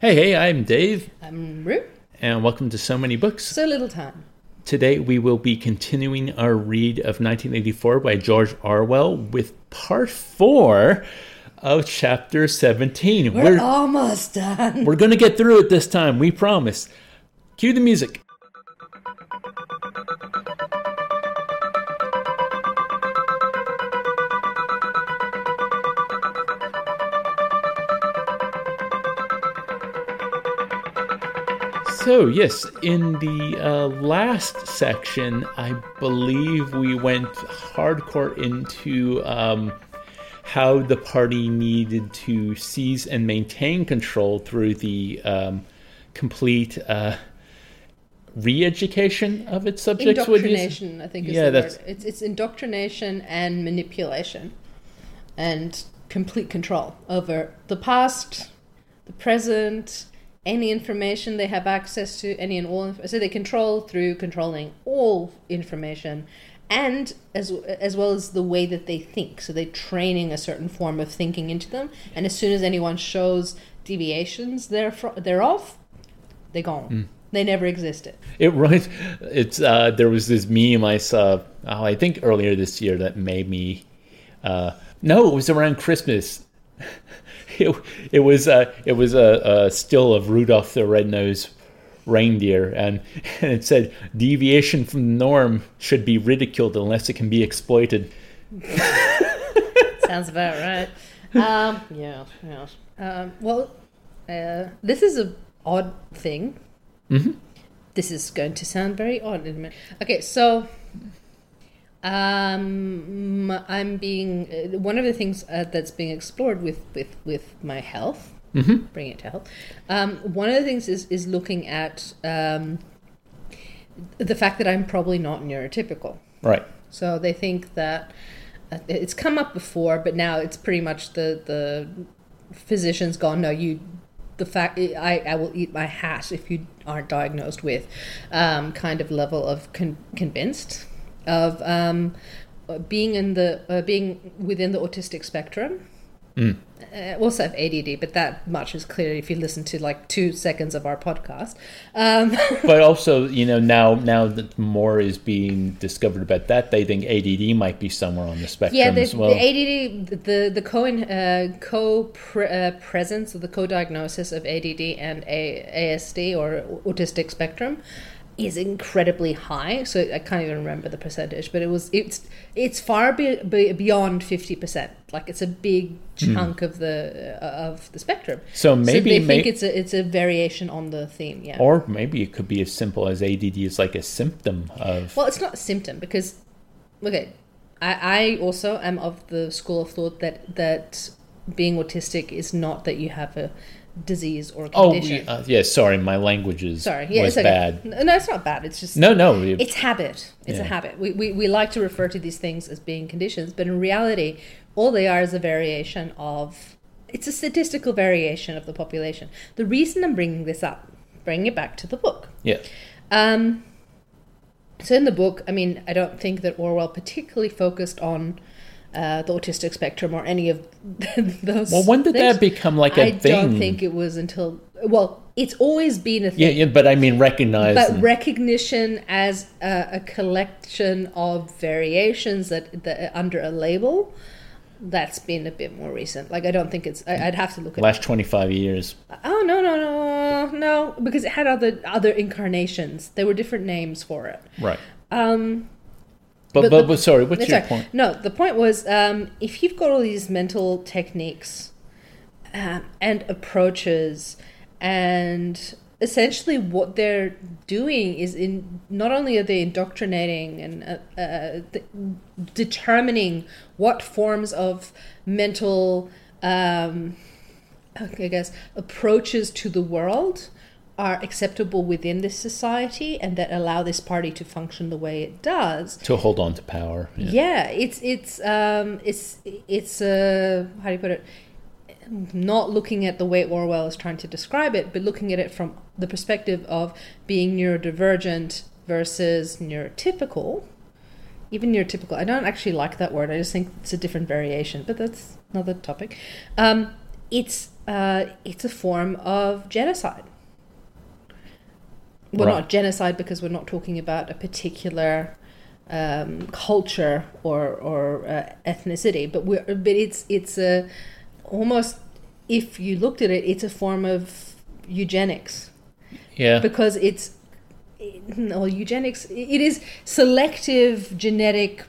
Hey, hey, I'm Dave, I'm Rue. and welcome to So Many Books. So little time. Today we will be continuing our read of 1984 by George Orwell with part four of chapter 17. We're, We're, almost done. we're going to get through it this time, we promise. Cue the music. So, yes, in the uh, last section, I believe we went hardcore into um, how the party needed to seize and maintain control through the um, complete uh, re education of its subjects. indoctrination, I think, is Yeah, the that's- word. It's, it's indoctrination and manipulation and complete control over the past, the present, any information they have access to, any and all. So they control through controlling all information and as, as well as the way that they think. So they're training a certain form of thinking into them. And as soon as anyone shows deviations therefro- thereof, they're off. They're gone. Hmm. They never existed. It right. It's uh, there was this meme I saw. Oh, I think earlier this year that made me. Uh, no, it was around Christmas. it, it was uh, it was a, a still of Rudolph the Red-Nosed Reindeer, and, and it said deviation from the norm should be ridiculed unless it can be exploited. Sounds about right. Um, yeah, yeah. Um, well, uh, this is a odd thing. Mm-hmm. This is going to sound very odd in a minute. Okay, so um, I'm being uh, one of the things uh, that's being explored with with with my health. Mm-hmm. Bring it to health. Um, one of the things is is looking at um, the fact that I'm probably not neurotypical. Right. So they think that uh, it's come up before, but now it's pretty much the the physician's gone. No, you. The fact I, I will eat my hat if you aren't diagnosed with um, kind of level of con- convinced of um, being in the uh, being within the autistic spectrum. Mm. Uh, also have ADD, but that much is clear if you listen to like two seconds of our podcast. Um, But also, you know, now now that more is being discovered about that, they think ADD might be somewhere on the spectrum Yeah, the, as well. the ADD, the the co uh, co pre, uh, presence or the co diagnosis of ADD and A, ASD or autistic spectrum is incredibly high. So I can't even remember the percentage, but it was it's it's far be, be, beyond fifty percent. Like it's a big chunk of the uh, of the spectrum. Hmm. So maybe they may- think it's a it's a variation on the theme. Yeah. Or maybe it could be as simple as ADD is like a symptom of. Well, it's not a symptom because, okay, I, I also am of the school of thought that that being autistic is not that you have a disease or oh, condition. uh, yeah. Sorry, my language is Sorry, yeah, it's okay. bad. No, it's not bad. It's just No, no. it- it's habit. It's a habit. We, we we like to refer to these things as being conditions, but in reality, all they are is a variation of. It's a statistical variation of the population. The reason I'm bringing this up, bringing it back to the book. yeah. Um, so in the book, I mean, I don't think that Orwell particularly focused on uh, the autistic spectrum or any of those. Well, when did things. that become like a I thing? I don't think it was until well, it's always been a thing. Yeah, yeah. But I mean, recognize. But recognition as a, a collection of variations that, that under a label, that's been a bit more recent. Like I don't think it's. I, I'd have to look at. last twenty five years. Oh no no no no! Because it had other other incarnations. There were different names for it. Right. Um, But But but, sorry. What's That's your point? No, the point was um, if you've got all these mental techniques um, and approaches, and essentially what they're doing is in not only are they indoctrinating and uh, uh, th- determining what forms of mental, um, I guess, approaches to the world are acceptable within this society and that allow this party to function the way it does To hold on to power. Yeah. yeah, it's it's um it's it's uh how do you put it not looking at the way Orwell is trying to describe it, but looking at it from the perspective of being neurodivergent versus neurotypical. Even neurotypical, I don't actually like that word. I just think it's a different variation, but that's another topic. Um, it's uh, it's a form of genocide. Well, Right. not genocide because we're not talking about a particular um, culture or or uh, ethnicity, but we're but it's it's a almost if you looked at it, it's a form of eugenics Yeah. because it's no eugenics. It is selective genetic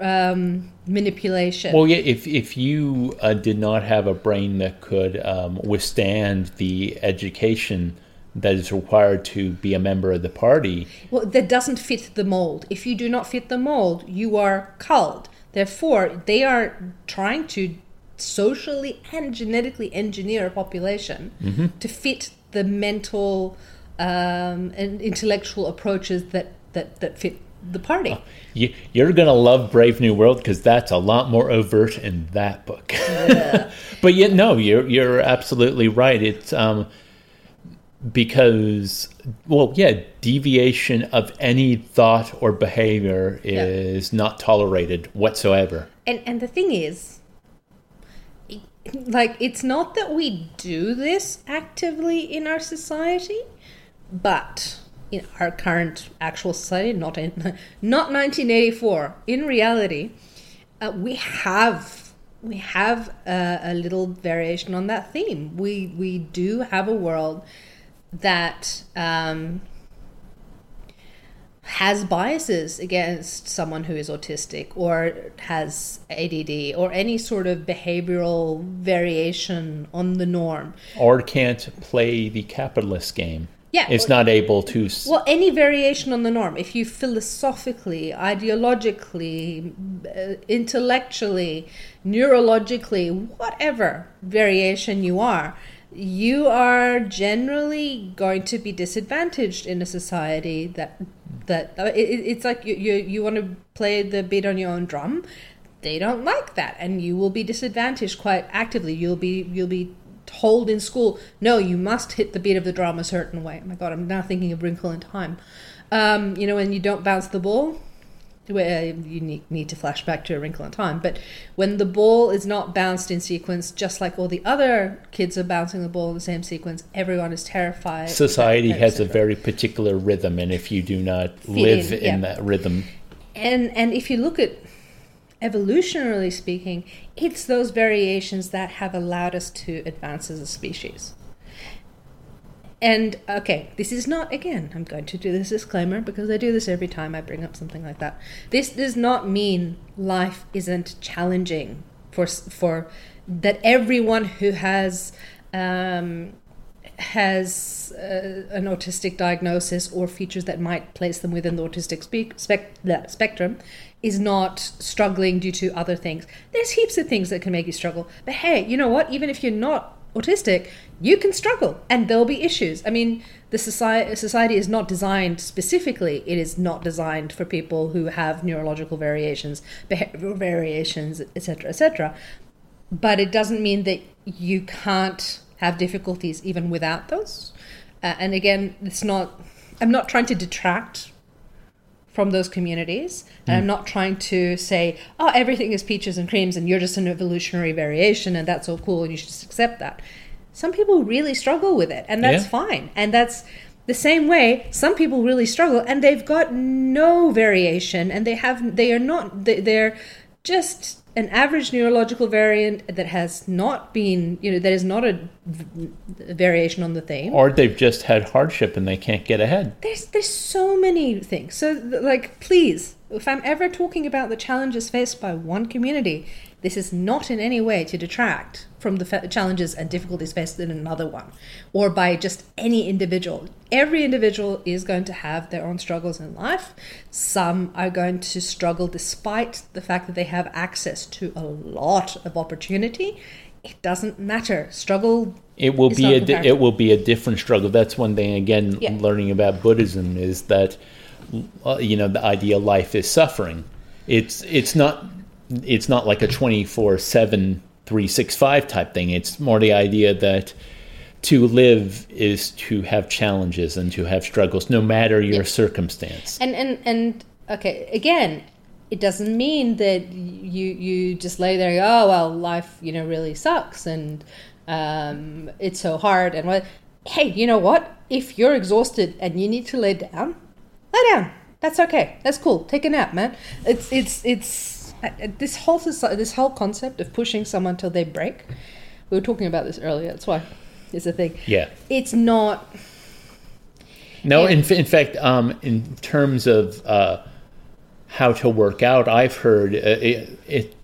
um, manipulation. Well, yeah. If if you uh, did not have a brain that could um, withstand the education that is required to be a member of the party, Well, that doesn't fit the mold. If you do not fit the mold, you are culled. Therefore, they are trying to socially and genetically engineer a population to fit the mental um, and intellectual approaches that, that, that fit the party. you, you're gonna love Brave New World because that's a lot more overt in that book. but yet, no, you're you're absolutely right. It's um, because well, yeah, deviation of any thought or behavior Yeah. is not tolerated whatsoever. And and the thing is, like, it's not that we do this actively in our society, but in our current actual society, not in not 1984. In reality, uh, we have we have a, a little variation on that theme. We we do have a world that. Um, has biases against someone who is autistic or has ADD or any sort of behavioral variation on the norm. Or can't play the capitalist game. Yeah, it's or- not able to. Well, any variation on the norm, if you philosophically, ideologically, uh, intellectually, neurologically, whatever variation you are, you are generally going to be disadvantaged in a society that that uh, it, it- it's like you you, you want to play the beat on your own drum. They don't like that, and you will be disadvantaged quite actively. You'll be you'll be told in school, no, you must hit the beat of the drum a certain way. Oh my god, I'm now thinking of Wrinkle in Time. Um, you know, when you don't bounce the ball, where you need, to flash back to a Wrinkle in Time, but when the ball is not bounced in sequence, just like all the other kids are bouncing the ball in the same sequence, everyone is terrified. Society has a very particular rhythm, and if you do not Fit live in, in, that rhythm, and and if you look at evolutionarily speaking it's those variations that have allowed us to advance as a species and okay this is not again i'm going to do this disclaimer because i do this every time i bring up something like that this does not mean life isn't challenging for for that everyone who has um, has uh, an autistic diagnosis or features that might place them within the autistic spe- spec- spectrum is not struggling due to other things. There's heaps of things that can make you struggle. But hey, you know what? Even if you're not autistic, you can struggle and there'll be issues. I mean, the society, society is not designed specifically, it is not designed for people who have neurological variations, behavioral variations, etc., etc but it doesn't mean that you can't have difficulties even without those. Uh, and again, it's not. I'm not trying to detract from those communities, and I'm mm. not trying to say, "Oh, everything is peaches and creams, and you're just an evolutionary variation, and that's so cool, and you should just accept that." Some people really struggle with it, and that's Yeah. fine. And that's the same way some people really struggle, and they've got no variation, and they have they are not they're just an average neurological variant that has not been you know that is not a v- variation on the theme or they've just had hardship and they can't get ahead. there's there's so many things so like please if i'm ever talking about the challenges faced by one community this is not in any way to detract from the fa- challenges and difficulties faced in another one or by just any individual every individual is going to have their own struggles in life some are going to struggle despite the fact that they have access to a lot of opportunity it doesn't matter struggle It will be a di- it will be a different struggle. That's one thing again Yeah. learning about Buddhism is that uh, you know the idea life is suffering. It's it's not it's not like a 24/7 365 type thing. It's more the idea that to live is to have challenges and to have struggles no matter your circumstance. And and and okay, again, it doesn't mean that you you just lay there. And go, oh well, life you know really sucks, and um, it's so hard and what hey you know what if you're exhausted and you need to lay down lay down that's okay that's cool take a nap man it's it's it's this whole soci- this whole concept of pushing someone till they break we were talking about this earlier that's why it's a thing Yeah. it's not No, in, in fact, um, in terms of uh, how to work out, I've heard uh, it, it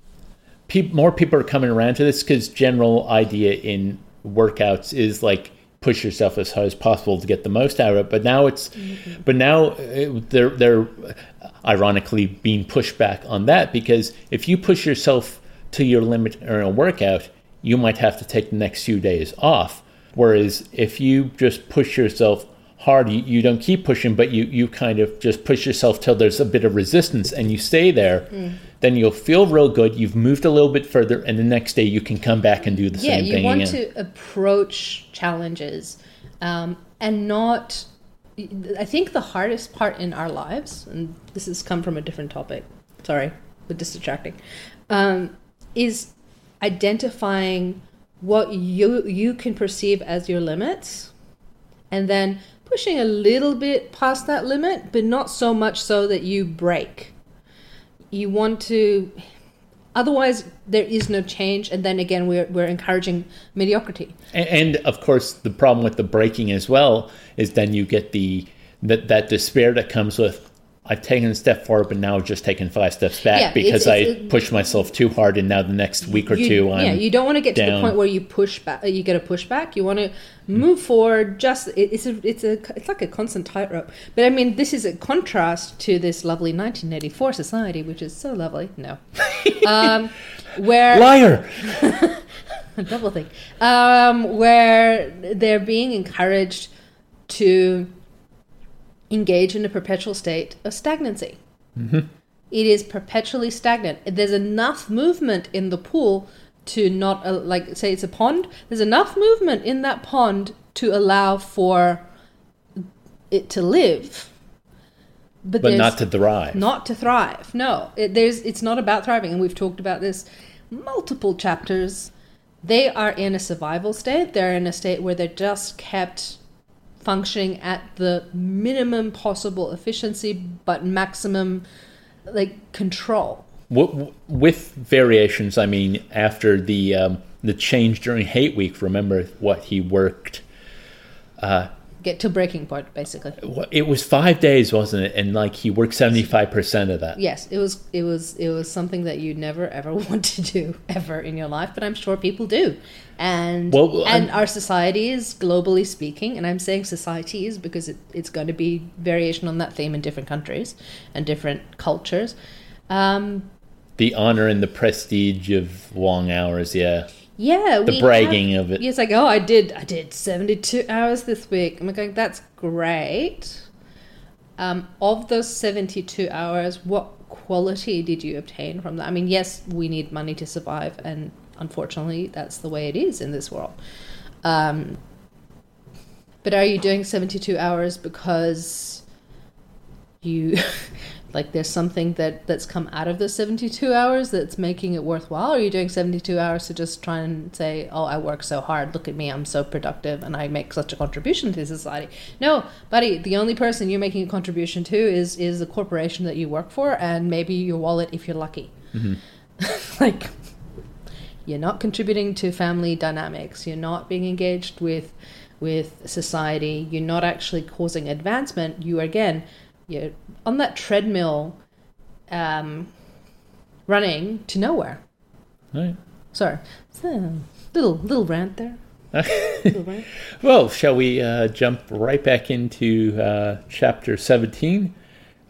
peop more people are coming around to this because general idea in workouts is like push yourself as hard as possible to get the most out of it. But now it's, but now uh, they're they're ironically being pushed back on that because if you push yourself to your limit in a workout, you might have to take the next few days off. Whereas if you just push yourself hard, you, you don't keep pushing, but you, you kind of just push yourself till there's a bit of resistance and you stay there, then you'll feel real good. You've moved a little bit further, and the next day you can come back and do the yeah same you thing want again. to approach challenges um, and not i think the hardest part in our lives and this has come from a different topic sorry but just distracting um, is identifying what you you can perceive as your limits and then pushing a little bit past that limit but not so much so that you break. You want to otherwise there is no change and then again we're, we're encouraging mediocrity. And, and of course, the problem with the breaking as well is then you get the that that despair that comes with I've taken a step forward, but now I've just taken five steps back Yeah, because it's- it's- I pushed myself too hard, and now the next week or you, two, I'm yeah you don't want to get to the point where you push back you get a pushback. You want to move forward just it, it's a it's a it's like a constant tightrope. But i mean this is a contrast to this lovely 1984 society which is so lovely. No. Um where liar. double thing. Um, where they're being encouraged to engage in a perpetual state of stagnancy It is perpetually stagnant there's enough movement in the pool to not uh, like say it's a pond there's enough movement in that pond to allow for it to live But there's- not to thrive. not to thrive. No, it, there's it's not about thriving, and we've talked about this multiple chapters. They are in a survival state. They're in a state where they're just kept functioning at the minimum possible efficiency, but maximum like control. With variations, I mean, after the um, the change during Hate Week, remember what he worked. Get to breaking point, basically. It was five days, wasn't it? And like he worked seventy five percent of that. Yes, it was it was it was something that you never ever want to do ever in your life, but I'm sure people do. And Well, and I'm- our societies, globally speaking, and I'm saying society is because it, it's going to be variation on that theme in different countries and different cultures. Um, The honor and the prestige of long hours, yeah. Yeah, The bragging have- of it. It's like, oh, I did I did 72 hours this week. I'm going, that's great. Um, of those 72 hours, what quality did you obtain from that? I mean, yes, we need money to survive, and unfortunately, that's the way it is in this world. Um, but are you doing 72 hours because you like there's something that that's come out of the 72 hours that's making it worthwhile? Or are you doing 72 hours to just try and say oh i work so hard. Look at me. I'm so productive and i make such a contribution to society. No buddy the only person you're making a contribution to is is the corporation that you work for and maybe your wallet if you're lucky. Mm-hmm. Like you're not contributing to family dynamics. You're not being engaged with with society. You're not actually causing advancement. You again you're on that treadmill um, running to nowhere Right. sorry little little rant there little rant. Well, shall we uh, jump right back into uh, chapter 17?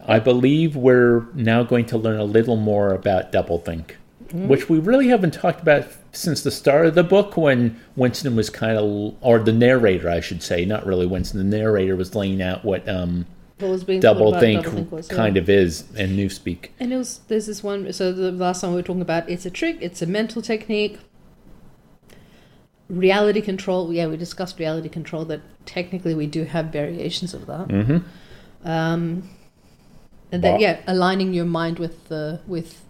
I believe we're now going to learn a little more about doublethink, which we really haven't talked about since the start of the book when Winston was kind of, or the narrator, I should say, not really Winston, the narrator was laying out what um, What was being told about doublethink doublethink was, yeah. kind of is in Newspeak. And it was there's this one. So the last time we were talking about it's a trick, it's a mental technique. Reality control. Yeah, we discussed reality control. That technically we do have variations of that. hmm Um, and that Bar- yeah, aligning your mind with the with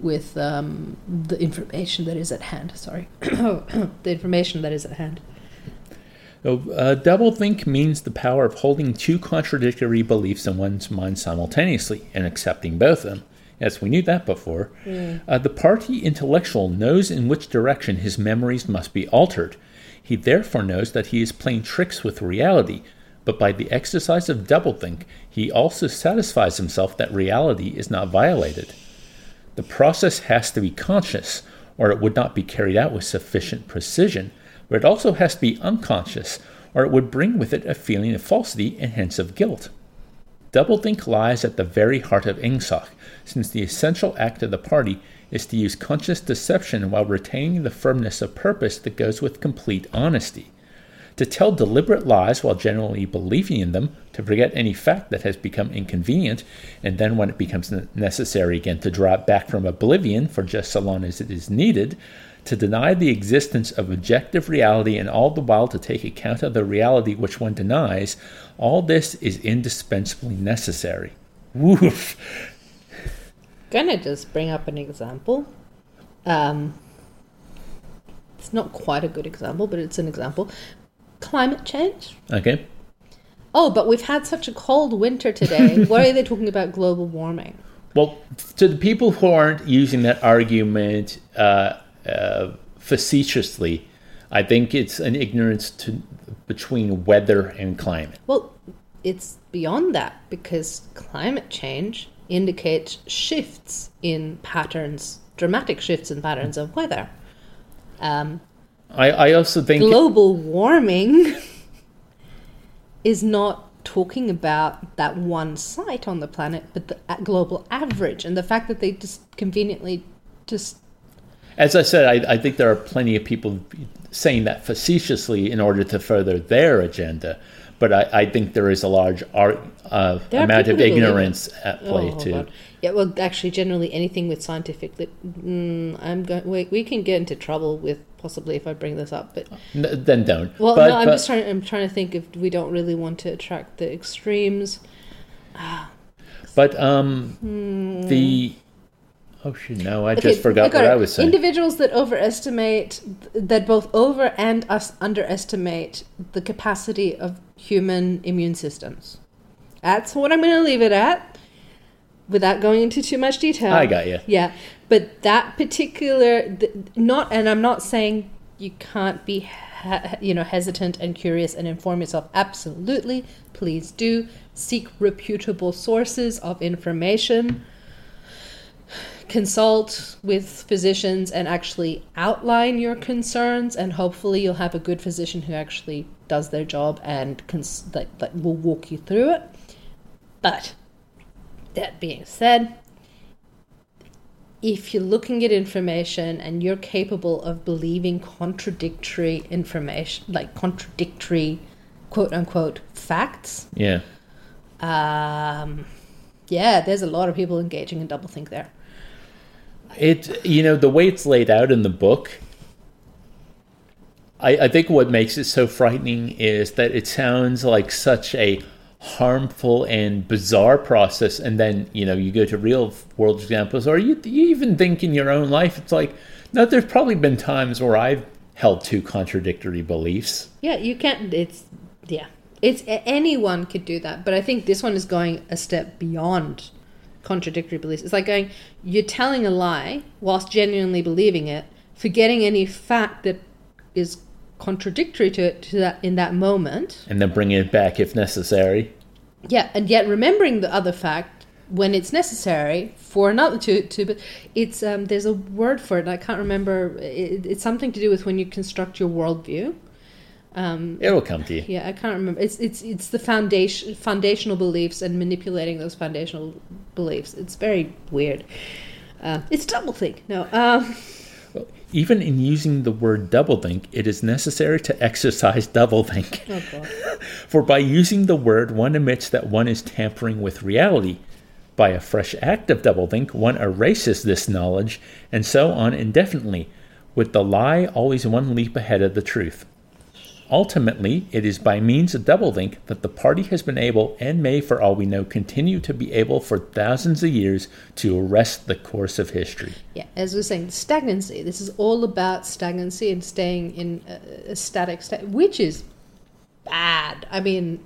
with um, the information that is at hand. Sorry, the information that is at hand. So, uh, doublethink means the power of holding two contradictory beliefs in one's mind simultaneously and accepting both of them. Yes, we knew that before. Uh, the party intellectual knows in which direction his memories must be altered. He therefore knows that he is playing tricks with reality, but by the exercise of doublethink, he also satisfies himself that reality is not violated. The process has to be conscious, or it would not be carried out with sufficient precision, but it also has to be unconscious, or it would bring with it a feeling of falsity and hence of guilt. Doublethink lies at the very heart of Ingsoc, since the essential act of the party is to use conscious deception while retaining the firmness of purpose that goes with complete honesty. To tell deliberate lies while generally believing in them, to forget any fact that has become inconvenient, and then when it becomes necessary again to drop back from oblivion for just so long as it is needed, to deny the existence of objective reality and all the while to take account of the reality which one denies, all this is indispensably necessary. Woof! Gonna just bring up an example. Um, it's not quite a good example, but it's an example. Climate change. Okay. Oh, but we've had such a cold winter today. Why are they talking about global warming? Well, to the people who aren't using that argument uh, uh, facetiously, I think it's an ignorance to between weather and climate. Well, it's beyond that because climate change indicates shifts in patterns, dramatic shifts in patterns of weather. Um, I, I also think global warming is not talking about that one site on the planet, but the global average, and the fact that they just conveniently just. As I said, I, I think there are plenty of people saying that facetiously in order to further their agenda, but I, I think there is a large art, uh, amount of ignorance at play Oh, too. Yeah, well, actually, generally anything with scientific, lit- mm, I'm going. We, we can get into trouble with possibly if I bring this up, but N- then don't. well, but, no, I'm but- just trying. I'm trying to think if we don't really want to attract the extremes. But um, Hmm. the oh shit, no, I Okay, just forgot got what. I was saying. Individuals that overestimate, that both over and us underestimate the capacity of human immune systems. That's what I'm going to leave it at, without going into too much detail. I got you. Yeah, but that particular, not, and I'm not saying you can't be, you know, hesitant and curious and inform yourself. Absolutely, please do seek reputable sources of information. Consult with physicians and actually outline your concerns, and hopefully you'll have a good physician who actually does their job and cons- that, that will walk you through it. But that being said, if you're looking at information and you're capable of believing contradictory information, like contradictory quote unquote facts, Yeah. um, yeah, there's a lot of people engaging in doublethink there. It you know the way it's laid out in the book. I, I think what makes it so frightening is that it sounds like such a harmful and bizarre process, and then you know you go to real world examples, or you you even think in your own life, it's like no, there's probably been times where I've held two contradictory beliefs. Yeah, you can't. It's yeah, it's anyone could do that, but I think this one is going a step beyond contradictory beliefs. It's like going, you're telling a lie whilst genuinely believing it, forgetting any fact that is contradictory to it to that in that moment. and then bringing it back if necessary. Yeah, and yet remembering the other fact when it's necessary for another to to but it's um there's a word for it I can't remember it, it's something to do with when you construct your worldview. Um, It'll come to you. yeah, I can't remember. It's it's it's the foundation foundational beliefs and manipulating those foundational beliefs. It's very weird. Uh, it's doublethink. No, um, well, Even in using the word doublethink, it is necessary to exercise doublethink. oh. For by using the word, one admits that one is tampering with reality. By a fresh act of doublethink, one erases this knowledge, and so on indefinitely, with the lie always one leap ahead of the truth. Ultimately, it is by means of doublethink that the party has been able, and may, for all we know, continue to be able for thousands of years to arrest the course of history. Yeah, as we we're saying, stagnancy. This is all about stagnancy and staying in a, a static state, which is bad. I mean,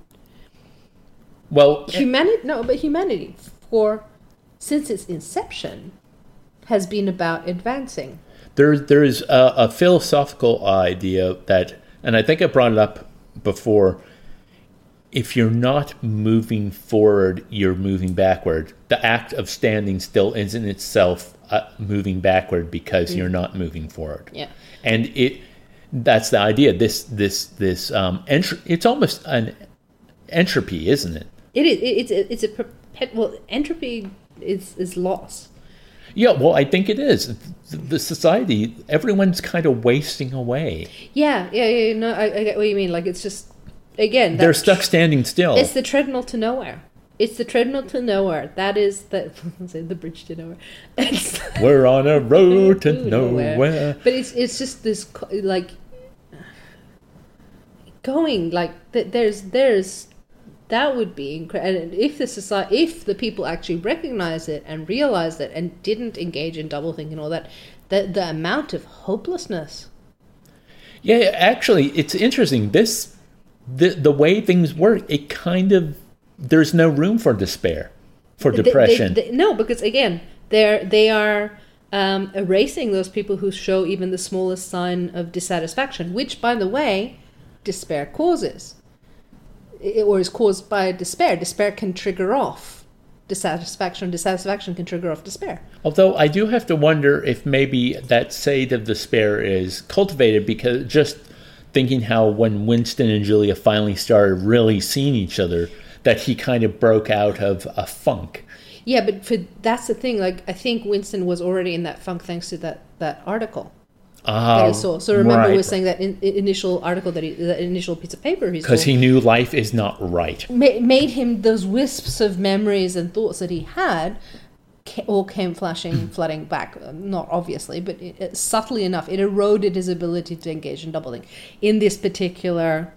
Well, humanity. No, but humanity for since its inception has been about advancing. there there is a, a philosophical idea that, and I think I brought it up before. If you're not moving forward, you're moving backward. The act of standing still is in itself uh, moving backward because you're not moving forward. Yeah. and it that's the idea. This this this um, entr- it's almost an entropy, isn't it? It is. It, it's a, it's a perpetual entropy is is loss. Yeah, well, I think it is. The, society, everyone's kind of wasting away. Yeah, yeah, yeah. No, I, I get what you mean. Like it's just again, They're stuck standing still. It's the treadmill to nowhere. It's the treadmill to nowhere. That is the say the bridge to nowhere. It's We're on a road to to nowhere. But it's it's just this like going like there's there's that would be incredible if the society if the people actually recognize it and realize it and didn't engage in double thinking and all that the the amount of hopelessness Yeah, actually, it's interesting. This, the the way things work, it kind of there's no room for despair, for They- they- depression. they- no, because again, they're they are um, erasing those people who show even the smallest sign of dissatisfaction, which, by the way, despair causes, or is caused by despair. Despair can trigger off dissatisfaction. Dissatisfaction can trigger off despair. Although I do have to wonder if maybe that state of despair is cultivated because just thinking how when Winston and Julia finally started really seeing each other, that he kind of broke out of a funk. Yeah, but for that's the thing. Like, I think Winston was already in that funk thanks to that that article. Ah, that he saw. So remember, right. we were saying that in, in- initial article that he, that initial piece of paper he saw. because he knew life is not right. ma- made him those wisps of memories and thoughts that he had all came flashing flooding back Uh, not obviously but it, it- subtly enough it eroded his ability to engage in doubling in this particular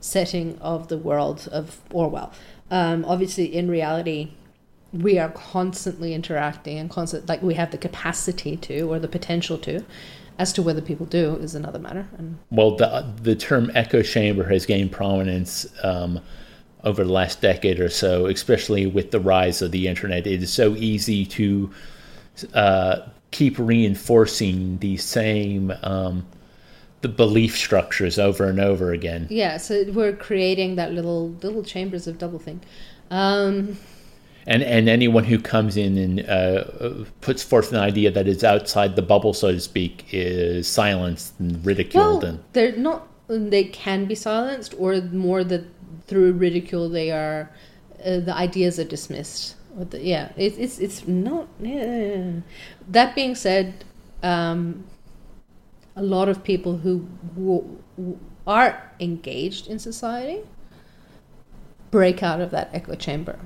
setting of the world of orwell um, obviously in reality we are constantly interacting and constant like we have the capacity to or the potential to as to whether people do is another matter and Well, the the term echo chamber has gained prominence um, over the last decade or so, especially with the rise of the internet. It is so easy to uh, keep reinforcing the same um, the belief structures over and over again. yeah so we're creating that little little chambers of doublethink um, And and anyone who comes in and uh, puts forth an idea that is outside the bubble, so to speak, is silenced and ridiculed. Well, and they're not. They can be silenced, or more that through ridicule they are. Uh, the ideas are dismissed. The, yeah, it, it's it's not. Yeah. That being said, um, a lot of people who w- w- are engaged in society break out of that echo chamber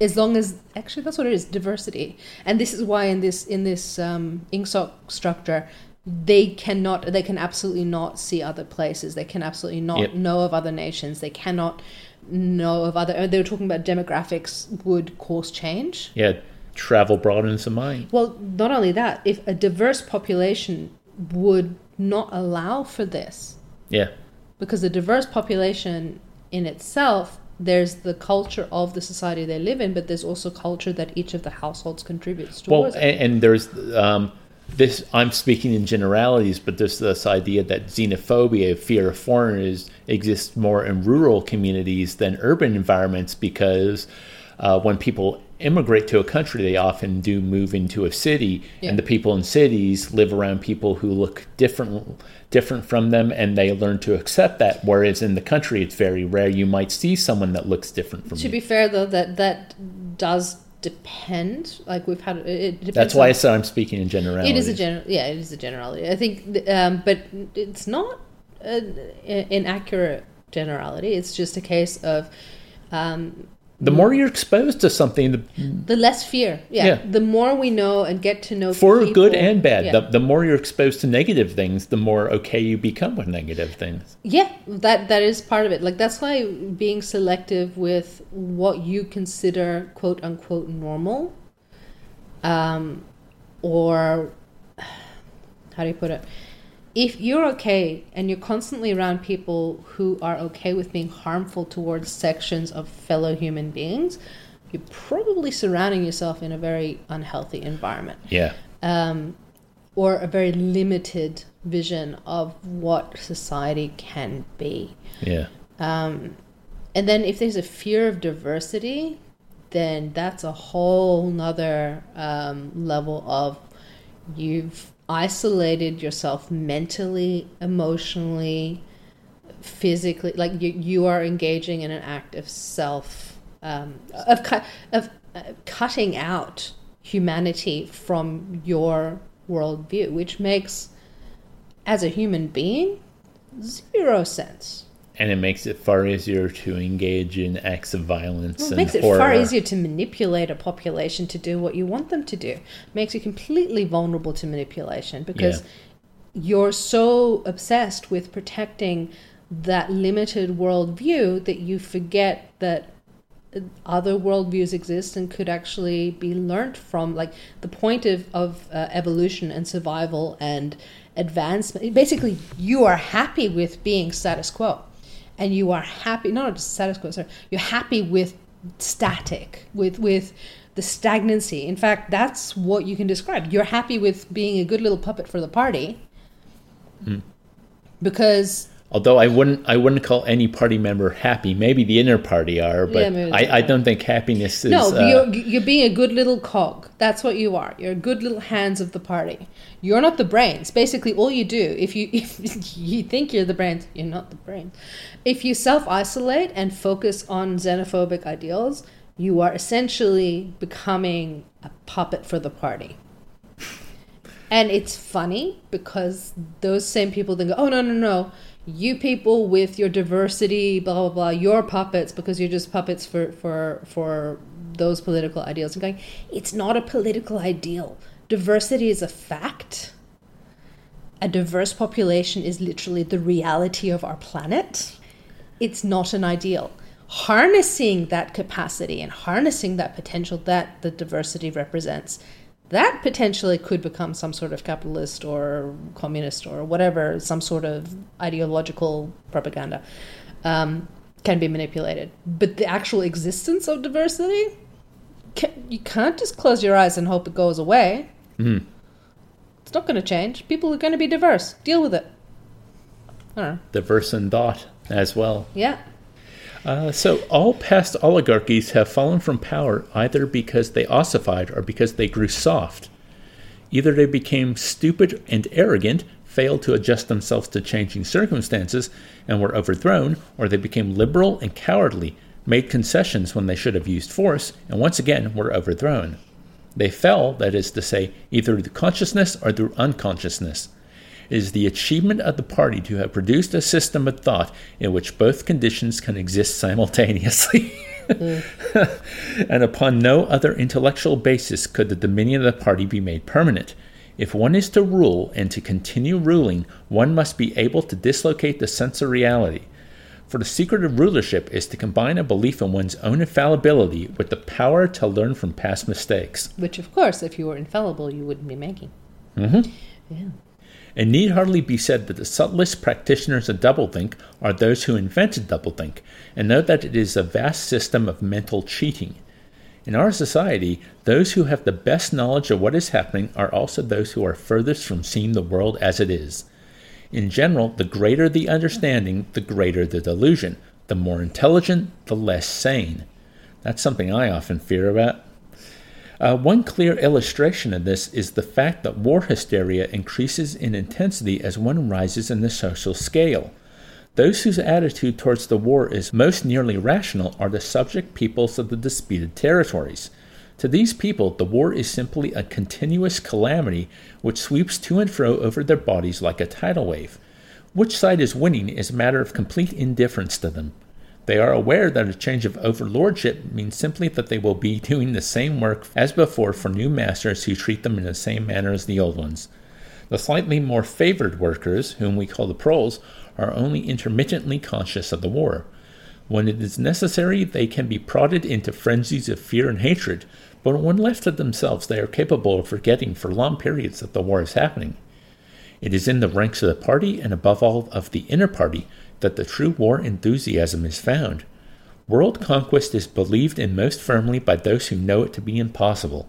as long as actually that's what it is diversity and this is why in this in this um, ingsoc structure they cannot they can absolutely not see other places they can absolutely not Yep. know of other nations they cannot know of other they were talking about demographics would cause change yeah, travel broadens the mind. well not only that if a diverse population would not allow for this Yeah. because a diverse population in itself there's the culture of the society they live in but there's also culture that each of the households contributes to. Well, and, and there's um, this. I'm speaking in generalities, but there's this idea that xenophobia, fear of foreigners, exists more in rural communities than urban environments because uh, when people immigrate to a country, they often do move into a city, Yeah. and the people in cities live around people who look different different from them, and they learn to accept that. Whereas in the country, it's very rare you might see someone that looks different from them. to you. be fair though that that does depend like we've had it depends That's why I said I'm speaking in generalities. it is a general yeah it is a generality i think um, but it's not an inaccurate generality it's just a case of um, The more you're exposed to something, the, the less fear. Yeah. Yeah. The more we know and get to know for people- good and bad, Yeah. the, the more you're exposed to negative things, the more okay you become with negative things. Yeah, that that is part of it. Like that's why being selective with what you consider quote unquote normal, um, or how do you put it? If you're okay and you're constantly around people who are okay with being harmful towards sections of fellow human beings, you're probably surrounding yourself in a very unhealthy environment Yeah. um, or a very limited vision of what society can be. Yeah. Um, and then if there's a fear of diversity, then that's a whole nother um, level of you've isolated yourself mentally, emotionally, physically. Like you, you are engaging in an act of self, um, of, cu- of uh, cutting out humanity from your worldview, which makes, as a human being, zero sense. And it makes it far easier to engage in acts of violence Well, it and makes it horror. far easier to manipulate a population to do what you want them to do. It Makes you completely vulnerable to manipulation because you're so obsessed with protecting that limited worldview that you forget that other worldviews exist and could actually be learnt from. Like the point of, of uh, evolution and survival and advancement. Basically, you are happy with being status quo and you are happy not just status quo sorry you're happy with static with with the stagnancy. In fact that's what you can describe. You're happy with being a good little puppet for the party hmm. because Although I wouldn't, I wouldn't call any party member happy. Maybe the inner party are, but Yeah, I, I don't think happiness is. no uh, you're you're being a good little cog that's what you are you're good little hands of the party you're not the brains basically all you do if you if you think you're the brains you're not the brains if you self-isolate and focus on xenophobic ideals you are essentially becoming a puppet for the party and it's funny because those same people then go, oh, no, no, no. You people with your diversity, blah, blah, blah, you're puppets because you're just puppets for, for, for those political ideals. And going, it's not a political ideal. Diversity is a fact. A diverse population is literally the reality of our planet. It's not an ideal. Harnessing that capacity and harnessing that potential that the diversity represents that potentially could become some sort of capitalist or communist or whatever, some sort of ideological propaganda, um, can be manipulated. But the actual existence of diversity, ca you can't just close your eyes and hope it goes away. Mhm. It's not going to change. People are going to be diverse. Deal with it. I don't know. diverse in thought as well. Yeah. Uh, so all past oligarchies have fallen from power either because they ossified or because they grew soft. Either they became stupid and arrogant, failed to adjust themselves to changing circumstances, and were overthrown, or they became liberal and cowardly, made concessions when they should have used force, and once again were overthrown. They fell, that is to say, either through consciousness or through unconsciousness. Is the achievement of the party to have produced a system of thought in which both conditions can exist simultaneously. and upon no other intellectual basis could the dominion of the party be made permanent. If one is to rule and to continue ruling, one must be able to dislocate the sense of reality. For the secret of rulership is to combine a belief in one's own infallibility with the power to learn from past mistakes. Which, of course, if you were infallible, you wouldn't be making. Mm-hmm. Yeah. It need hardly be said that the subtlest practitioners of doublethink are those who invented doublethink, and know that it is a vast system of mental cheating. In our society, those who have the best knowledge of what is happening are also those who are furthest from seeing the world as it is. In general, the greater the understanding, the greater the delusion. The more intelligent, the less sane. That's something I often fear about. Uh, one clear illustration of this is the fact that war hysteria increases in intensity as one rises in the social scale. Those whose attitude towards the war is most nearly rational are the subject peoples of the disputed territories. To these people, the war is simply a continuous calamity which sweeps to and fro over their bodies like a tidal wave. Which side is winning is a matter of complete indifference to them. They are aware that a change of overlordship means simply that they will be doing the same work as before for new masters who treat them in the same manner as the old ones. The slightly more favored workers, whom we call the proles, are only intermittently conscious of the war. When it is necessary, they can be prodded into frenzies of fear and hatred, but when left to themselves, they are capable of forgetting for long periods that the war is happening. It is in the ranks of the party, and above all of the inner party, that the true war enthusiasm is found. World conquest is believed in most firmly by those who know it to be impossible.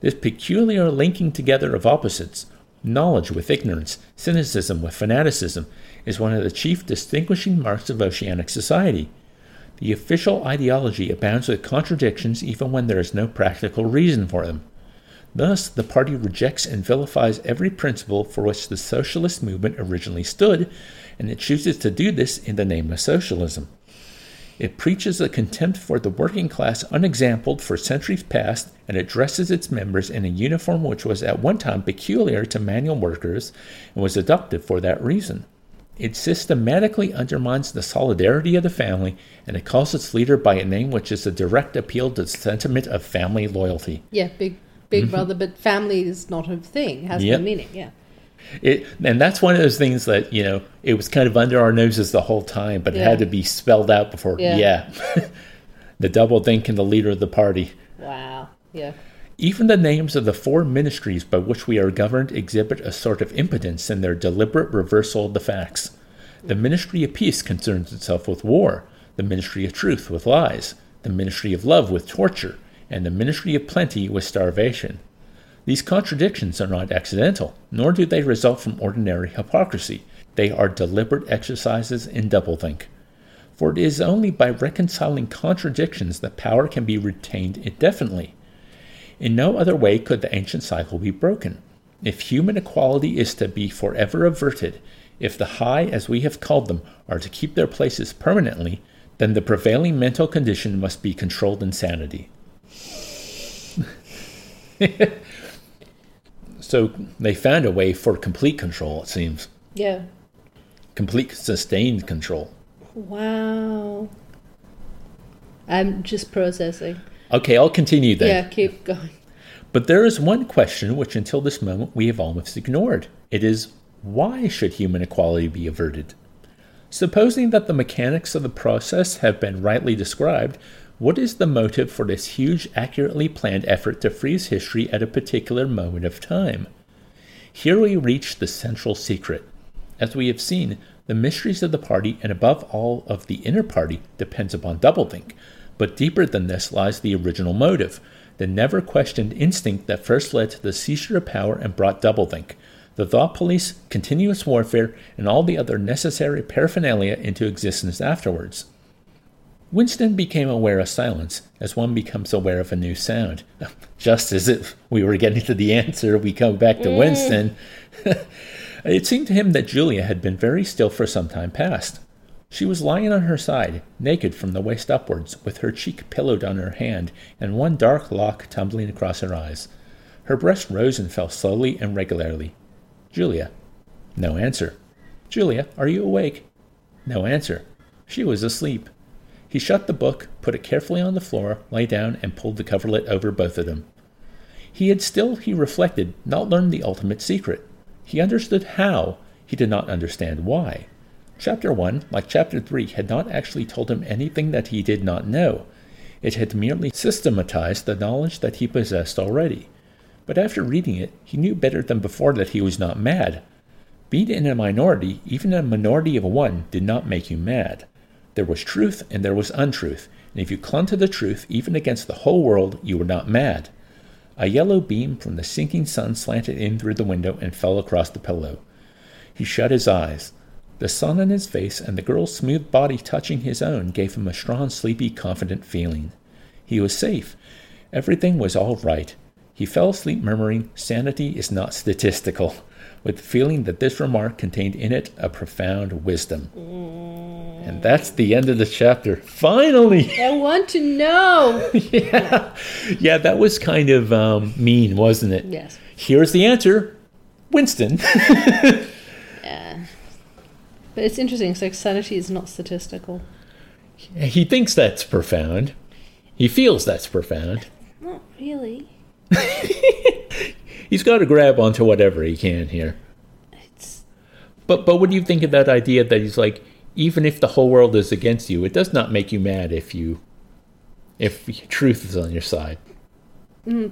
This peculiar linking together of opposites, knowledge with ignorance, cynicism with fanaticism, is one of the chief distinguishing marks of oceanic society. The official ideology abounds with contradictions even when there is no practical reason for them. Thus, the party rejects and vilifies every principle for which the socialist movement originally stood, and it chooses to do this in the name of socialism. It preaches a contempt for the working class unexampled for centuries past and addresses its members in a uniform which was at one time peculiar to manual workers and was adopted for that reason. It systematically undermines the solidarity of the family and it calls its leader by a name which is a direct appeal to the sentiment of family loyalty. Yeah, big big mm-hmm. brother, but family is not a thing, has Yep. no meaning. Yeah. It, and that's one of those things that you know it was kind of under our noses the whole time, but it had to be spelled out before. Yeah. Yeah, the double think and the leader of the party. Wow. Yeah. Even the names of the four ministries by which we are governed exhibit a sort of impotence in their deliberate reversal of the facts. The ministry of peace concerns itself with war, the ministry of truth with lies, the ministry of love with torture, and the ministry of plenty with starvation. These contradictions are not accidental, nor do they result from ordinary hypocrisy. They are deliberate exercises in doublethink. For it is only by reconciling contradictions that power can be retained indefinitely. In no other way could the ancient cycle be broken. If human equality is to be forever averted, if the high, as we have called them, are to keep their places permanently, then the prevailing mental condition must be controlled insanity. so they found a way for complete control, it seems. Yeah. Complete sustained control. Wow. I'm just processing. Okay, I'll continue then. Yeah, keep going. But there is one question which until this moment we have almost ignored. It is why should human equality be averted? Supposing that the mechanics of the process have been rightly described, what is the motive for this huge, accurately planned effort to freeze history at a particular moment of time? Here we reach the central secret. As we have seen, the mysteries of the party and above all of the inner party depends upon doublethink, but deeper than this lies the original motive, the never questioned instinct that first led to the seizure of power and brought doublethink, the thought police, continuous warfare, and all the other necessary paraphernalia into existence afterwards. Winston became aware of silence as one becomes aware of a new sound. Just as if we were getting to the answer, we come back to mm. Winston. it seemed to him that Julia had been very still for some time past. She was lying on her side, naked from the waist upwards, with her cheek pillowed on her hand and one dark lock tumbling across her eyes. Her breast rose and fell slowly and regularly. Julia. No answer. Julia, are you awake? No answer. She was asleep. He shut the book, put it carefully on the floor, lay down, and pulled the coverlet over both of them. He had still, he reflected, not learned the ultimate secret. He understood how, he did not understand why. Chapter 1, like Chapter 3, had not actually told him anything that he did not know. It had merely systematized the knowledge that he possessed already. But after reading it, he knew better than before that he was not mad. Being in a minority, even a minority of one, did not make you mad. There was truth and there was untruth, and if you clung to the truth, even against the whole world, you were not mad. A yellow beam from the sinking sun slanted in through the window and fell across the pillow. He shut his eyes. The sun on his face and the girl's smooth body touching his own gave him a strong, sleepy, confident feeling. He was safe. Everything was all right. He fell asleep murmuring, Sanity is not statistical, with the feeling that this remark contained in it a profound wisdom. And that's the end of the chapter. Finally! I want to know. yeah. yeah, that was kind of um, mean, wasn't it? yes. Here's the answer Winston. Yeah. But it's interesting. Like sanity is not statistical. He thinks that's profound. He feels that's profound. Not really. He's got to grab onto whatever he can here. It's But but what do you think of that idea that he's like, even if the whole world is against you, it does not make you mad if you, if truth is on your side. Mm.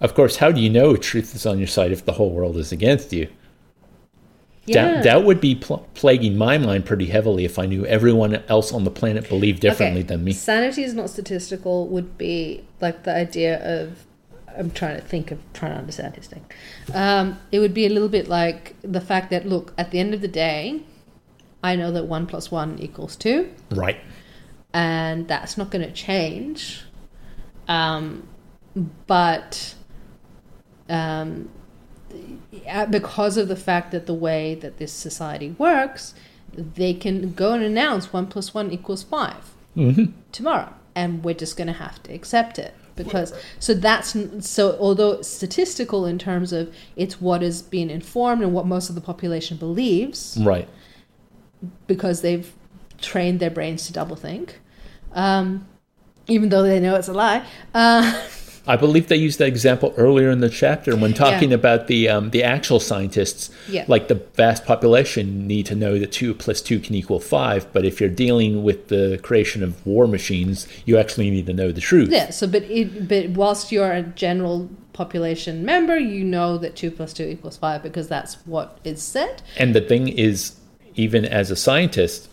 Of course, how do you know truth is on your side if the whole world is against you? yeah. Doubt, doubt would be pl- plaguing my mind pretty heavily if I knew everyone else on the planet believed differently Okay. than me. Sanity is not statistical would be like the idea of I'm trying to think of trying to understand his thing. Um, it would be a little bit like the fact that look, at the end of the day, I know that one plus one equals two, Right. and that's not going to change. Um, but um, because of the fact that the way that this society works, they can go and announce one plus one equals 5 tomorrow, and we're just going to have to accept it because so that's so although it's statistical in terms of it's what is being informed and what most of the population believes Right. because they've trained their brains to double think um, even though they know it's a lie uh, I believe they used that example earlier in the chapter when talking Yeah. about the um, the actual scientists. Yeah. Like the vast population need to know that two plus two can equal five, but if you're dealing with the creation of war machines, you actually need to know the truth. Yeah. So, but it, but whilst you're a general population member, you know that two plus two equals five because that's what is said. And the thing is, even as a scientist,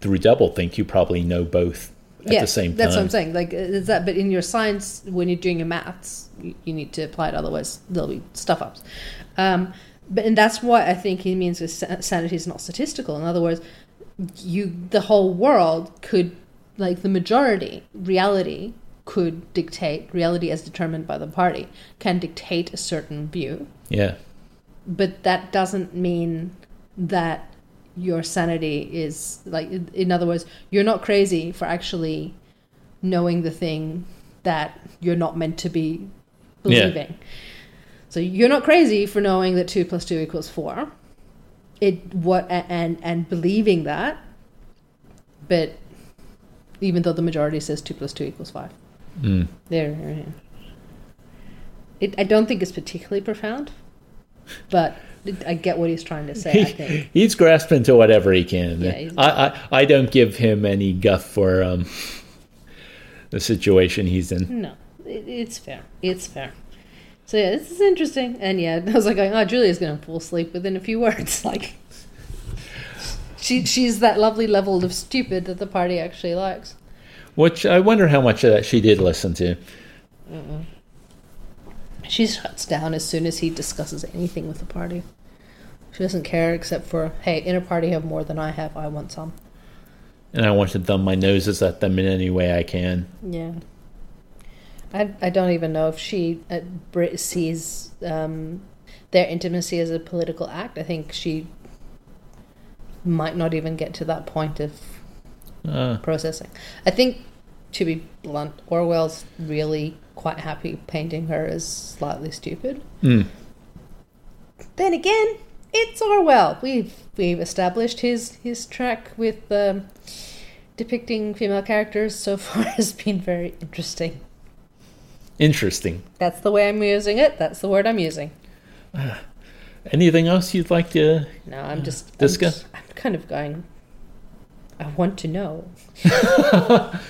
through doublethink, you probably know both at yeah, the same time. that's what I'm saying. Like, is that? But in your science, when you're doing your maths, you, you need to apply it. Otherwise, there'll be stuff ups. Um, but and that's what I think he means with sanity is not statistical. In other words, you the whole world could like the majority reality could dictate reality as determined by the party can dictate a certain view Yeah. but that doesn't mean that your sanity is like in- other words you're not crazy for actually knowing the thing that you're not meant to be believing so you're not crazy for knowing that 2 plus 2 equals 4 it what and and believing that but even though the majority says 2 plus 2 equals 5 Mm. there yeah. it, i don't think it's particularly profound but i get what he's trying to say i think He's grasping to whatever he can. Yeah, I, I, I don't give him any guff for um, the situation he's in. no it, it's fair it's fair so yeah this is interesting and yeah i was like oh julia's gonna fall asleep within a few words like she she's that lovely level of stupid that the party actually likes Which I wonder how much of that she did listen to. She shuts down as soon as he discusses anything with the party. She doesn't care except for, hey, inner party have more than I have. I want some. And I want to thumb my noses at them in any way I can. Yeah. I, I don't even know if she uh, sees um, their intimacy as a political act. I think she might not even get to that point of Uh, processing. I think, to be blunt, Orwell's really quite happy painting her as slightly stupid. mm, Then again, it's Orwell. We've we've established his his track with um, depicting female characters so far has been very interesting. interesting. That's the way I'm using it. That's the word I'm using. Anything else you'd like to? No, I'm just I'm, Discuss. just- I'm kind of going. I want to know.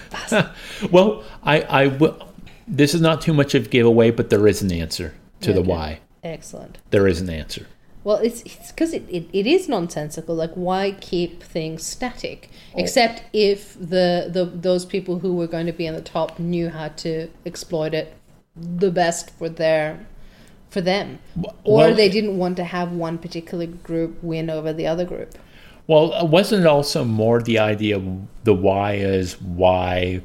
Well, I, I will. This is not too much of a giveaway, but there is an answer to the why. Excellent. There is an answer. Well, it's because it, it, it is nonsensical. Like, why keep things static? Oh. Except if the, the those people who were going to be on the top knew how to exploit it the best for their for them, or they didn't want to have one particular group win over the other group. Well, uh, wasn't it also more the idea? The why is why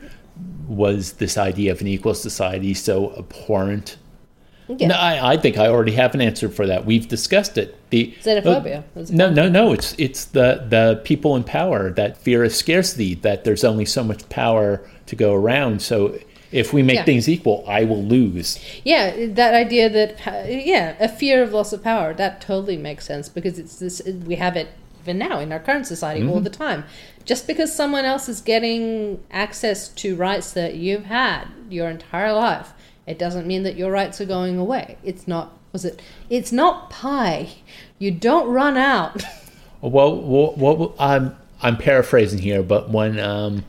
was this idea of an equal society so abhorrent? Yeah, No, I, I think I already have an answer for that. We've discussed it. The xenophobia. Uh, was No, no, no. It's it's the the people in power that fear of scarcity. That there's only so much power to go around. So if we make Yeah. things equal, I will lose. Yeah, that idea that yeah, a fear of loss of power that totally makes sense because it's this we have it even now in our current society all the time. Just because someone else is getting access to rights that you've had your entire life, it doesn't mean that your rights are going away. It's not. Was it? It's not pie. You don't run out. Well, what, what I'm I'm paraphrasing here, but when um,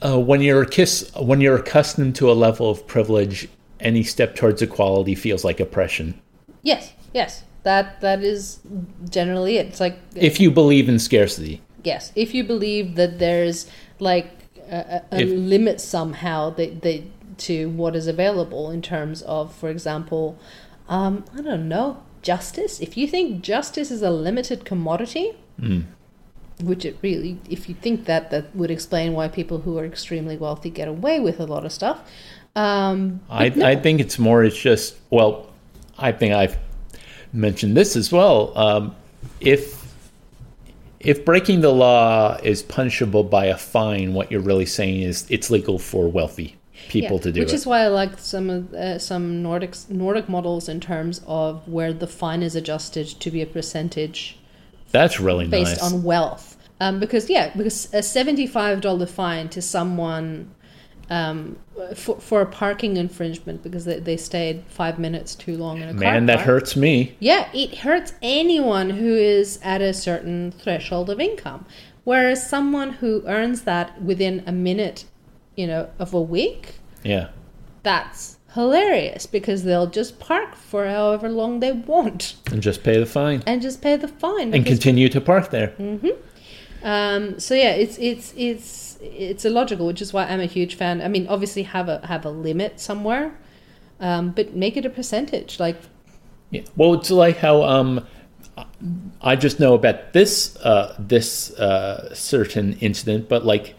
uh, when you're kiss when you're accustomed to a level of privilege, any step towards equality feels like oppression. yes, yes. That that is generally it. It's like If you believe in scarcity, Yes, if you believe that there's like a, a If- limit somehow that they, to what is available in terms of, for example, um, I don't know, justice. If you think justice is a limited commodity, which it really, if you think that, that would explain why people who are extremely wealthy get away with a lot of stuff. Um, I, no. I think it's more. It's just well, I think I've mentioned this as well. Um, if if breaking the law is punishable by a fine, what you're really saying is it's legal for wealthy people Yeah, to do which it. is why I like some of uh, some Nordic Nordic models in terms of where the fine is adjusted to be a percentage That's really based nice. on wealth. Um, because yeah, because a seventy-five dollar fine to someone um, for for a parking infringement because they, they stayed five minutes too long in a car Man, that park. hurts me. Yeah, it hurts anyone who is at a certain threshold of income. Whereas someone who earns that within a minute, you know, of a week, Yeah. that's hilarious because they'll just park for however long they want And just pay the fine and just pay the fine. and continue to park there. um, so yeah, it's it's it's it's illogical, which is why I'm a huge fan. I mean, obviously have a have a limit somewhere, um, but make it a percentage. Like Yeah. Well, it's like how um, I just know about this uh, this uh, certain incident, but like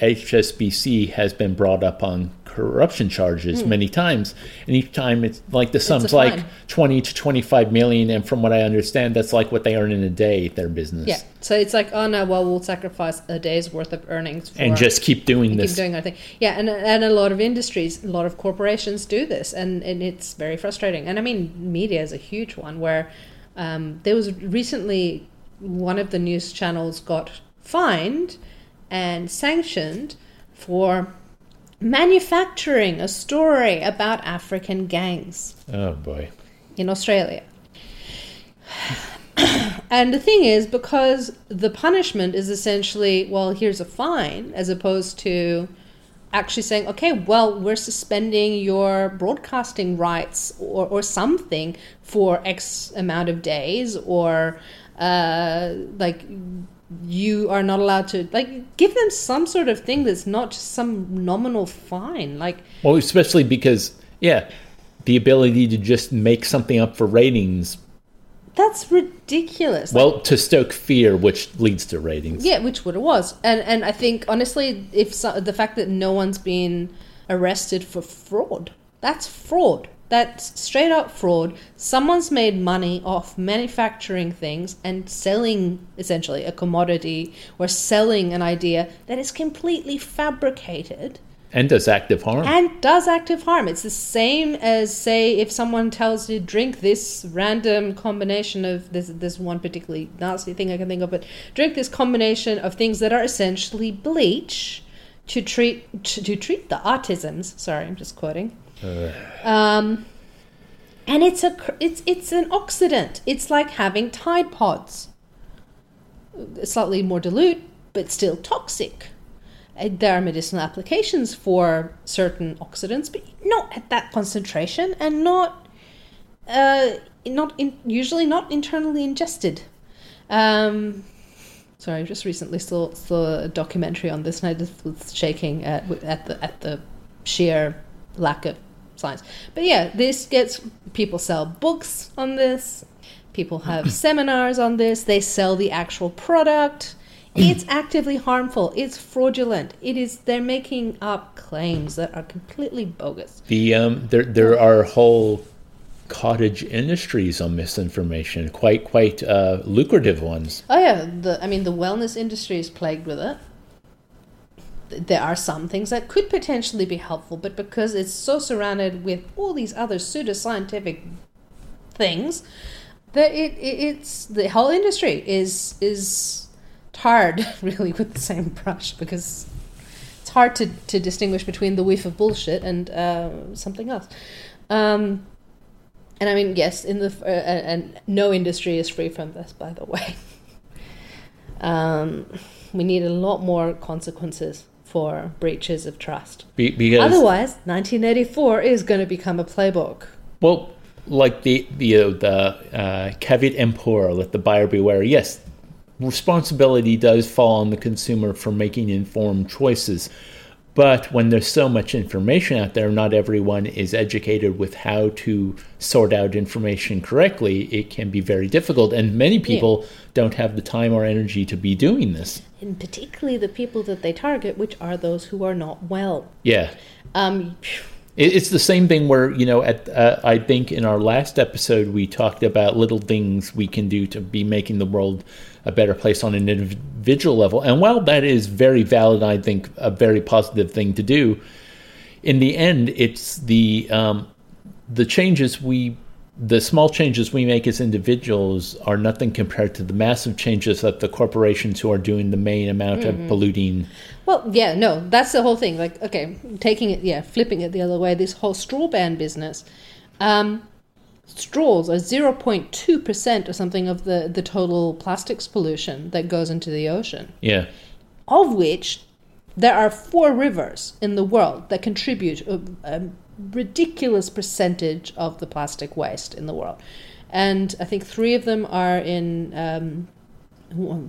HSBC has been brought up on corruption charges many times, and each time it's like the sum's like fine. twenty to twenty five million, and from what I understand, that's like what they earn in a day. Their business, yeah, so it's like oh no, well we'll sacrifice a day's worth of earnings for and just keep doing this. keep doing our thing. Yeah, and and a lot of industries, a lot of corporations do this, and and it's very frustrating. And I mean, media is a huge one where um, there was recently one of the news channels got fined and sanctioned for manufacturing a story about African gangs oh boy, in Australia. and the thing is, because the punishment is essentially, well, here's a fine, as opposed to actually saying, okay, well, we're suspending your broadcasting rights or, or something for X amount of days, or uh, like you are not allowed to, like, give them some sort of thing that's not just some nominal fine. Like, well, especially because yeah, the ability to just make something up for ratings. that's ridiculous. Well, to stoke fear, which leads to ratings. Yeah, which what it was, and and I think honestly, if so, the fact that no one's been arrested for fraud, that's fraud. That's straight up fraud. Someone's made money off manufacturing things and selling essentially a commodity or selling an idea that is completely fabricated and does active harm. and does active harm. It's the same as say if someone tells you drink this random combination of this this one particularly nasty thing I can think of, but drink this combination of things that are essentially bleach to treat to, to treat the autisms. Sorry, I'm just quoting. Um, and it's a it's it's an oxidant. It's like having Tide Pods, slightly more dilute, but still toxic. Uh, There are medicinal applications for certain oxidants, but not at that concentration, and not uh, not in, usually not internally ingested. Um, sorry, I just recently saw, saw a documentary on this, and I just was shaking at at the at the sheer lack of science. But yeah, this gets people sell books on this. People have seminars on this. They sell the actual product. It's actively harmful. It's fraudulent. It is. They're making up claims that are completely bogus. The um, there there are whole cottage industries on misinformation, quite quite uh, lucrative ones. Oh yeah, the I mean the wellness industry is plagued with it. Th- There are some things that could potentially be helpful, but because it's so surrounded with all these other pseudoscientific things, that it, it it's the whole industry is is tarred really with the same brush because it's hard to, to distinguish between the whiff of bullshit and uh, something else. Um, and I mean, yes, in the uh, and no industry is free from this, by the way. um, we need a lot more consequences for breaches of trust. Be- because Otherwise, 1984 is going to become a playbook. Well, like the the uh, the uh, caveat emptor, let the buyer beware. Yes, responsibility does fall on the consumer for making informed choices. But when there's so much information out there, not everyone is educated with how to sort out information correctly. It can be very difficult, and many people don't have the time or energy to be doing this. And particularly the people that they target, which are those who are not well. Yeah. Um, It's the same thing where you know. At uh, I think in our last episode we talked about little things we can do to be making the world a better place on an individual level. And while that is very valid, I think a very positive thing to do. In the end, it's the um, the changes we, the small changes we make as individuals are nothing compared to the massive changes that the corporations who are doing the main amount of polluting. Well, yeah, no, that's the whole thing. Like, okay, taking it, yeah, flipping it the other way, this whole straw ban business. Um, straws are 0.2% or something of the, the total plastics pollution that goes into the ocean, Yeah. of which there are four rivers in the world that contribute a, a ridiculous percentage of the plastic waste in the world. And I think three of them are in um,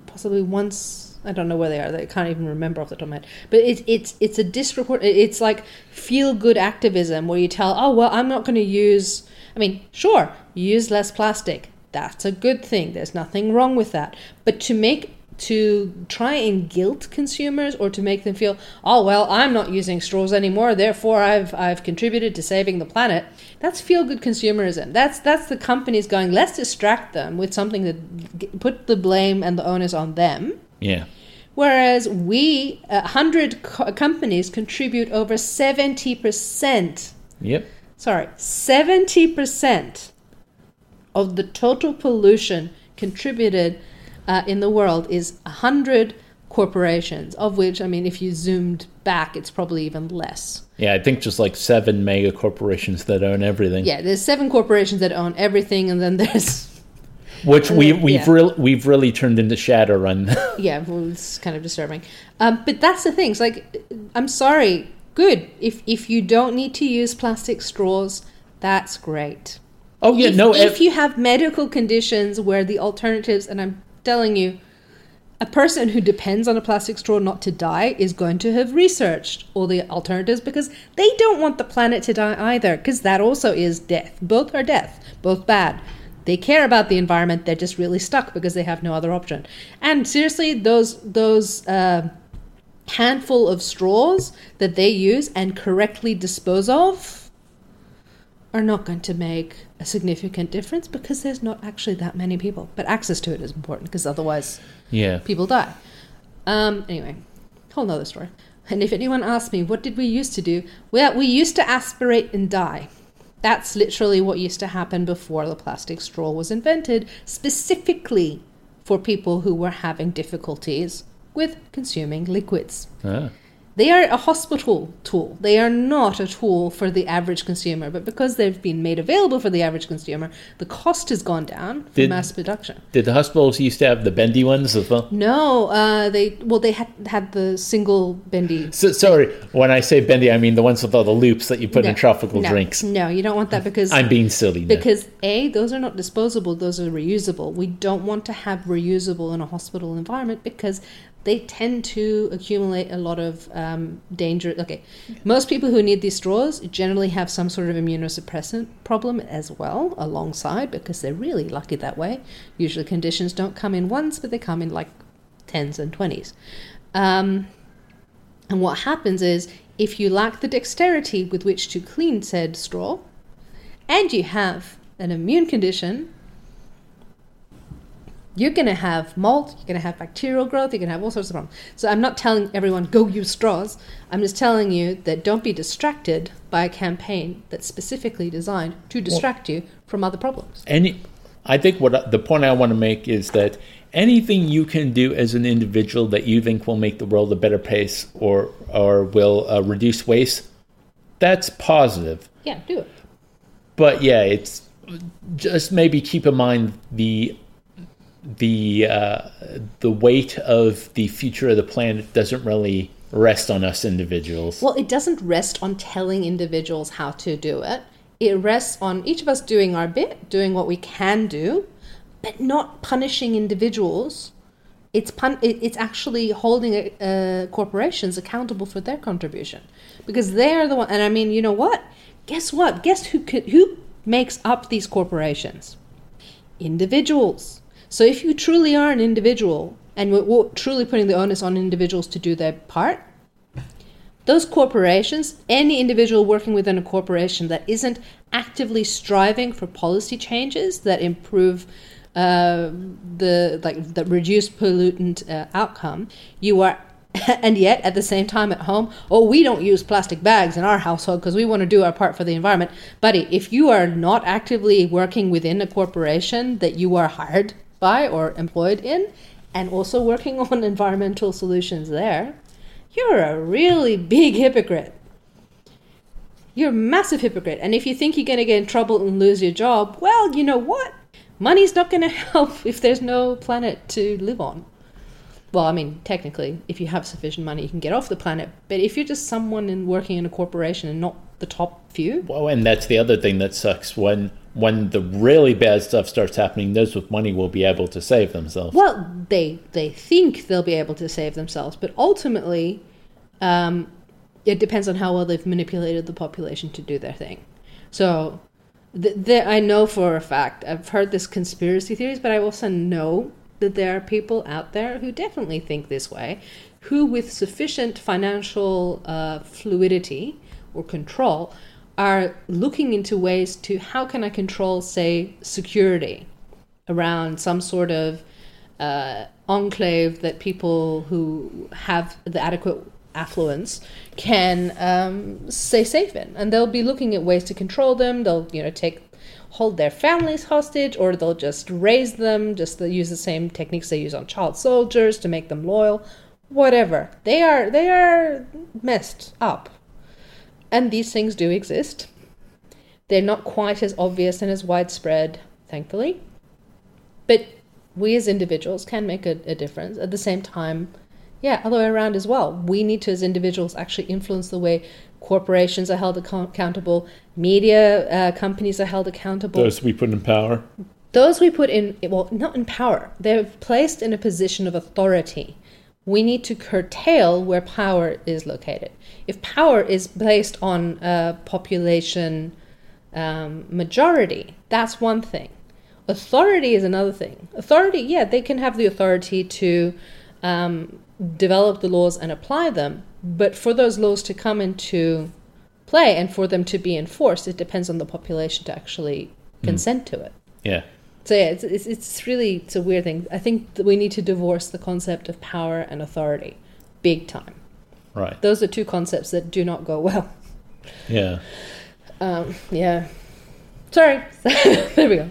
possibly once I don't know where they are. I can't even remember off the top of my head. But it's it's it's a disreport. It's like feel good activism where you tell, oh well, I'm not going to use. I mean, sure, use less plastic. That's a good thing. There's nothing wrong with that. But to make to try and guilt consumers or to make them feel, oh well, I'm not using straws anymore, therefore I've I've contributed to saving the planet. That's feel good consumerism. That's that's the companies going, let's distract them with something that put the blame and the onus on them. Yeah. Whereas we, a hundred co- companies, contribute over seventy percent. Yep. Sorry, seventy percent of the total pollution contributed uh, in the world is a hundred corporations. Of which, I mean, if you zoomed back, it's probably even less. Yeah, I think just like seven mega corporations that own everything. Yeah, there's seven corporations that own everything, and then there's Which we then- we've yeah. real we've really turned into Shadowrun. yeah, well, it's kind of disturbing. Um, but that's the thing. It's like, I'm sorry. Good. If if you don't need to use plastic straws, that's great. oh yeah, if, no. if ev- you have medical conditions where the alternatives, and I'm telling you, a person who depends on a plastic straw not to die is going to have researched all the alternatives because they don't want the planet to die either, because that also is death. Both are death, both bad. They care about the environment. They're just really stuck because they have no other option. And seriously, those those uh, handful of straws that they use and correctly dispose of are not going to make a significant difference because there's not actually that many people. But access to it is important because otherwise yeah. people die. Um, anyway, whole nother story. And if anyone asks me, what did we used to do? Well, we used to aspirate and die. That's literally what used to happen before the plastic straw was invented, specifically for people who were having difficulties with consuming liquids. Ah. They are a hospital tool. They are not a tool for the average consumer. But because they've been made available for the average consumer, the cost has gone down for Did- mass production. Did the hospitals used to have the bendy ones as well? No, uh, they well they had had the single bendy. So, sorry, when I say bendy, I mean the ones with all the loops that you put in tropical no, drinks. No, you don't want that because I'm being silly. now. because a those are not disposable; those are reusable. We don't want to have reusable in a hospital environment because they tend to accumulate a lot of um, danger. Okay, most people who need these straws generally have some sort of immunosuppressant problem as well alongside because they're really lucky that way. Usually, conditions don't come in ones, but they come in like tens and twenties. Um, and what happens is, if you lack the dexterity with which to clean said straw, and you have an immune condition, you're going to have mold, you're going to have bacterial growth, you're going to have all sorts of problems. So I'm not telling everyone go use straws. I'm just telling you that don't be distracted by a campaign that's specifically designed to distract you from other problems. Any, I think what the point I want to make is that anything you can do as an individual that you think will make the world a better place or or will uh, reduce waste, that's positive. Yeah, do it. But yeah, it's just maybe keep in mind the the uh, the weight of the future of the planet doesn't really rest on us individuals. Well, it doesn't rest on telling individuals how to do it. It rests on each of us doing our bit, doing what we can do, but not punishing individuals. It's pun- it's actually holding uh, corporations accountable for their contribution because they are the one. And I mean, you know what? Guess what? Guess who could, who makes up these corporations? Individuals. So if you truly are an individual and we're truly putting the onus on individuals to do their part, those corporations, any individual working within a corporation that isn't actively striving for policy changes that improve uh, the like the reduced pollutant uh, outcome, you are and yet at the same time at home, oh, we don't use plastic bags in our household because we want to do our part for the environment. Buddy, if you are not actively working within a corporation that you are hired by or employed in, and also working on environmental solutions there, you're a really big hypocrite. You're a massive hypocrite. And if you think you're going to get in trouble and lose your job, well, you know what? Money's not going to help if there's no planet to live on. Well, I mean, technically, if you have sufficient money, you can get off the planet. But if you're just someone in working in a corporation and not the top few, well, and that's the other thing that sucks when when the really bad stuff starts happening. Those with money will be able to save themselves. Well, they they think they'll be able to save themselves, but ultimately, um, it depends on how well they've manipulated the population to do their thing. So, th- th- I know for a fact I've heard this conspiracy theories, but I also know that there are people out there who definitely think this way, who, with sufficient financial uh, fluidity or control, are looking into ways to how can I control, say, security around some sort of uh, enclave that people who have the adequate affluence can um, stay safe in, and they'll be looking at ways to control them. They'll, you know, take hold their families hostage or they'll just raise them, just use the same techniques they use on child soldiers to make them loyal. Whatever. They are they are messed up. And these things do exist. They're not quite as obvious and as widespread, thankfully. But we as individuals can make a, a difference. At the same time, yeah, other way around as well. We need to, as individuals, actually influence the way corporations are held accountable, media uh, companies are held accountable. Those we put in power. Those we put in, well, not in power. They're placed in a position of authority. We need to curtail where power is located. If power is placed on a population um, majority, that's one thing. Authority is another thing. Authority, yeah, they can have the authority to um, develop the laws and apply them, but for those laws to come into play and for them to be enforced, it depends on the population to actually hmm. consent mm. to it. Yeah. So yeah, it's, it's, it's really it's a weird thing. I think that we need to divorce the concept of power and authority, big time. Right. Those are two concepts that do not go well. Yeah. Um, yeah. Sorry. there we go.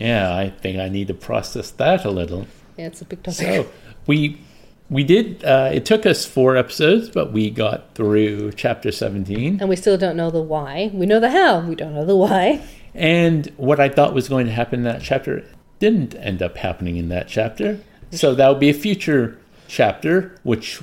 Yeah, I think I need to process that a little. Yeah, it's a big topic. So we we did. Uh, it took us four episodes, but we got through chapter seventeen, and we still don't know the why. We know the how. We don't know the why. And what I thought was going to happen in that chapter didn't end up happening in that chapter. So that will be a future chapter, which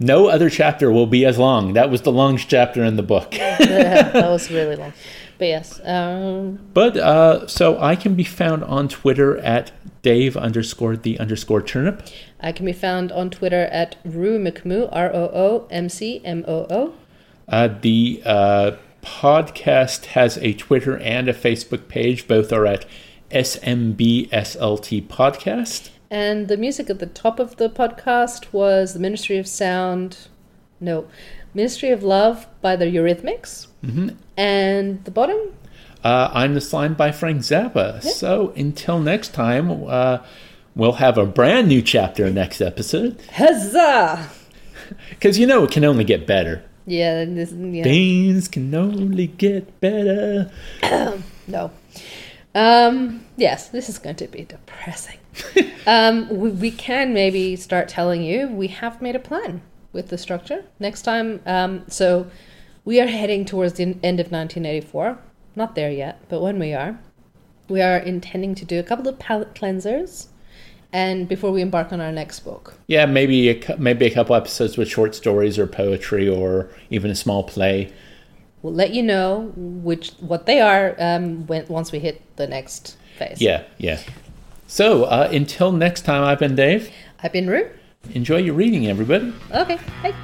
no other chapter will be as long. That was the longest chapter in the book. yeah, that was really long. But yes. Um... But uh, so I can be found on Twitter at Dave underscore the underscore turnip. I can be found on Twitter at Roo McMoo, R O O M C M O O. Uh, the uh, podcast has a Twitter and a Facebook page. Both are at SMBSLT Podcast. And the music at the top of the podcast was the Ministry of Sound, no, Ministry of Love by the Eurythmics. Mm-hmm. And the bottom? Uh, I'm the Slime by Frank Zappa. Yep. So until next time, uh, we'll have a brand new chapter next episode. Huzzah! Because you know it can only get better. Yeah, this, yeah. Things can only get better. no. Um, yes, this is going to be depressing. um, we, we can maybe start telling you we have made a plan with the structure next time. Um, so we are heading towards the end of 1984. Not there yet, but when we are, we are intending to do a couple of palate cleansers, and before we embark on our next book. Yeah, maybe a, maybe a couple episodes with short stories or poetry or even a small play. We'll let you know which what they are um, when once we hit the next phase. Yeah, yeah. So uh, until next time, I've been Dave. I've been Roo. Enjoy your reading, everybody. Okay, bye.